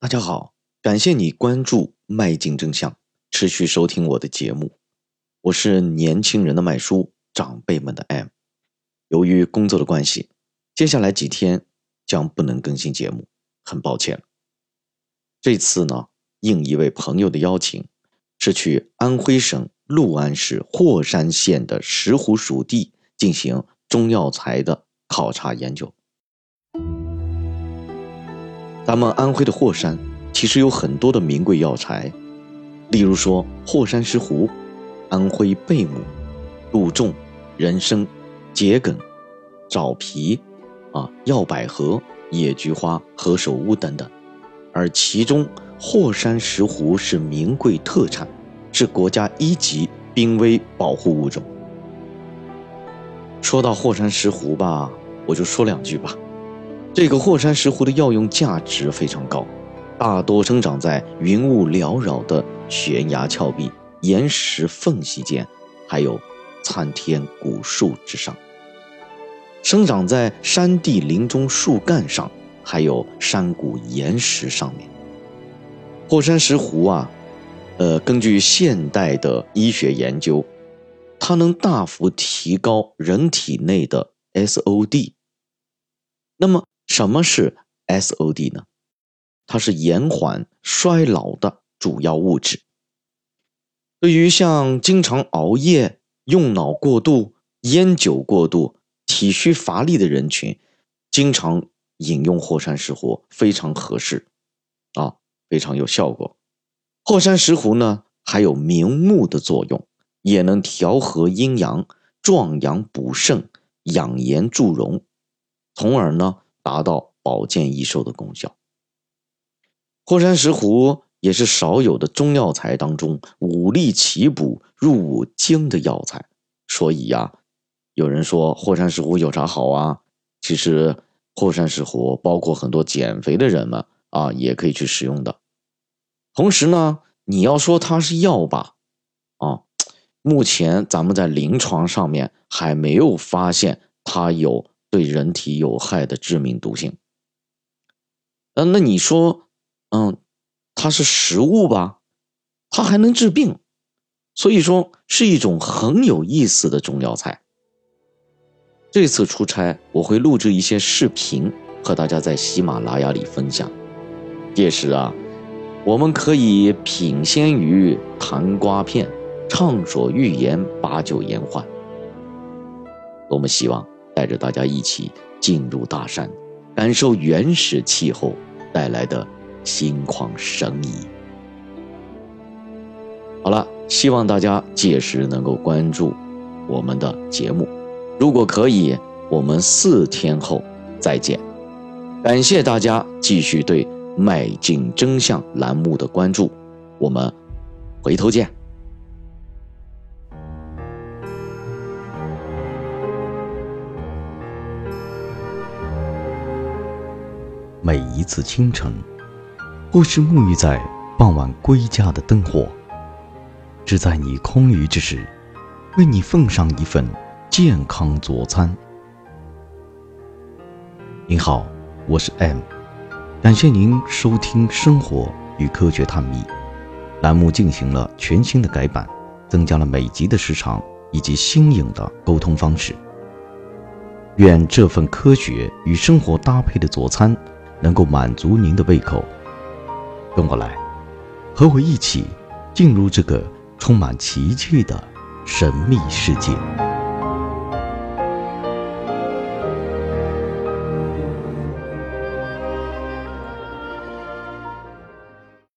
大家好，感谢你关注《迈进真相》，持续收听我的节目。我是年轻人的麦叔，长辈们的 M。由于工作的关系，接下来几天将不能更新节目，很抱歉。这次呢，应一位朋友的邀请，是去安徽省六安市霍山县的石斛属地进行中药材的考察研究。咱们安徽的霍山其实有很多的名贵药材，例如说霍山石斛、安徽贝母、杜仲、人参、桔梗、枣皮、啊药百合、野菊花、何首乌等等，而其中霍山石斛是名贵特产，是国家一级濒危保护物种。说到霍山石斛吧，我就说两句吧。这个霍山石斛的药用价值非常高，大多生长在云雾缭绕的悬崖峭壁、岩石缝隙间，还有参天古树之上；生长在山地林中树干上，还有山谷岩石上面。霍山石斛啊，呃，根据现代的医学研究，它能大幅提高人体内的 SOD。那么，什么是 SOD 呢？它是延缓衰老的主要物质。对于像经常熬夜、用脑过度、烟酒过度、体虚乏力的人群，经常饮用霍山石斛非常合适，啊，非常有效果。霍山石斛呢，还有明目的作用，也能调和阴阳、壮阳补肾、养颜助容，从而呢。达到保健益寿的功效。霍山石斛也是少有的中药材当中五力齐补、入五经的药材，所以呀，有人说霍山石斛有啥好啊？其实霍山石斛包括很多减肥的人们啊，也可以去使用的。同时呢，你要说它是药吧，啊，目前咱们在临床上面还没有发现它有。对人体有害的致命毒性，嗯，那你说，嗯，它是食物吧？它还能治病，所以说是一种很有意思的中药材。这次出差我会录制一些视频和大家在喜马拉雅里分享，届时啊，我们可以品鲜鱼、谈瓜片、畅所欲言、把酒言欢。多么希望！带着大家一起进入大山，感受原始气候带来的心旷神怡。好了，希望大家届时能够关注我们的节目。如果可以，我们四天后再见。感谢大家继续对《迈进真相》栏目的关注，我们回头见。每一次清晨，或是沐浴在傍晚归家的灯火，只在你空余之时，为你奉上一份健康佐餐。您好，我是 M，感谢您收听《生活与科学探秘》栏目，进行了全新的改版，增加了每集的时长以及新颖的沟通方式。愿这份科学与生活搭配的佐餐。能够满足您的胃口，跟我来，和我一起进入这个充满奇迹的神秘世界。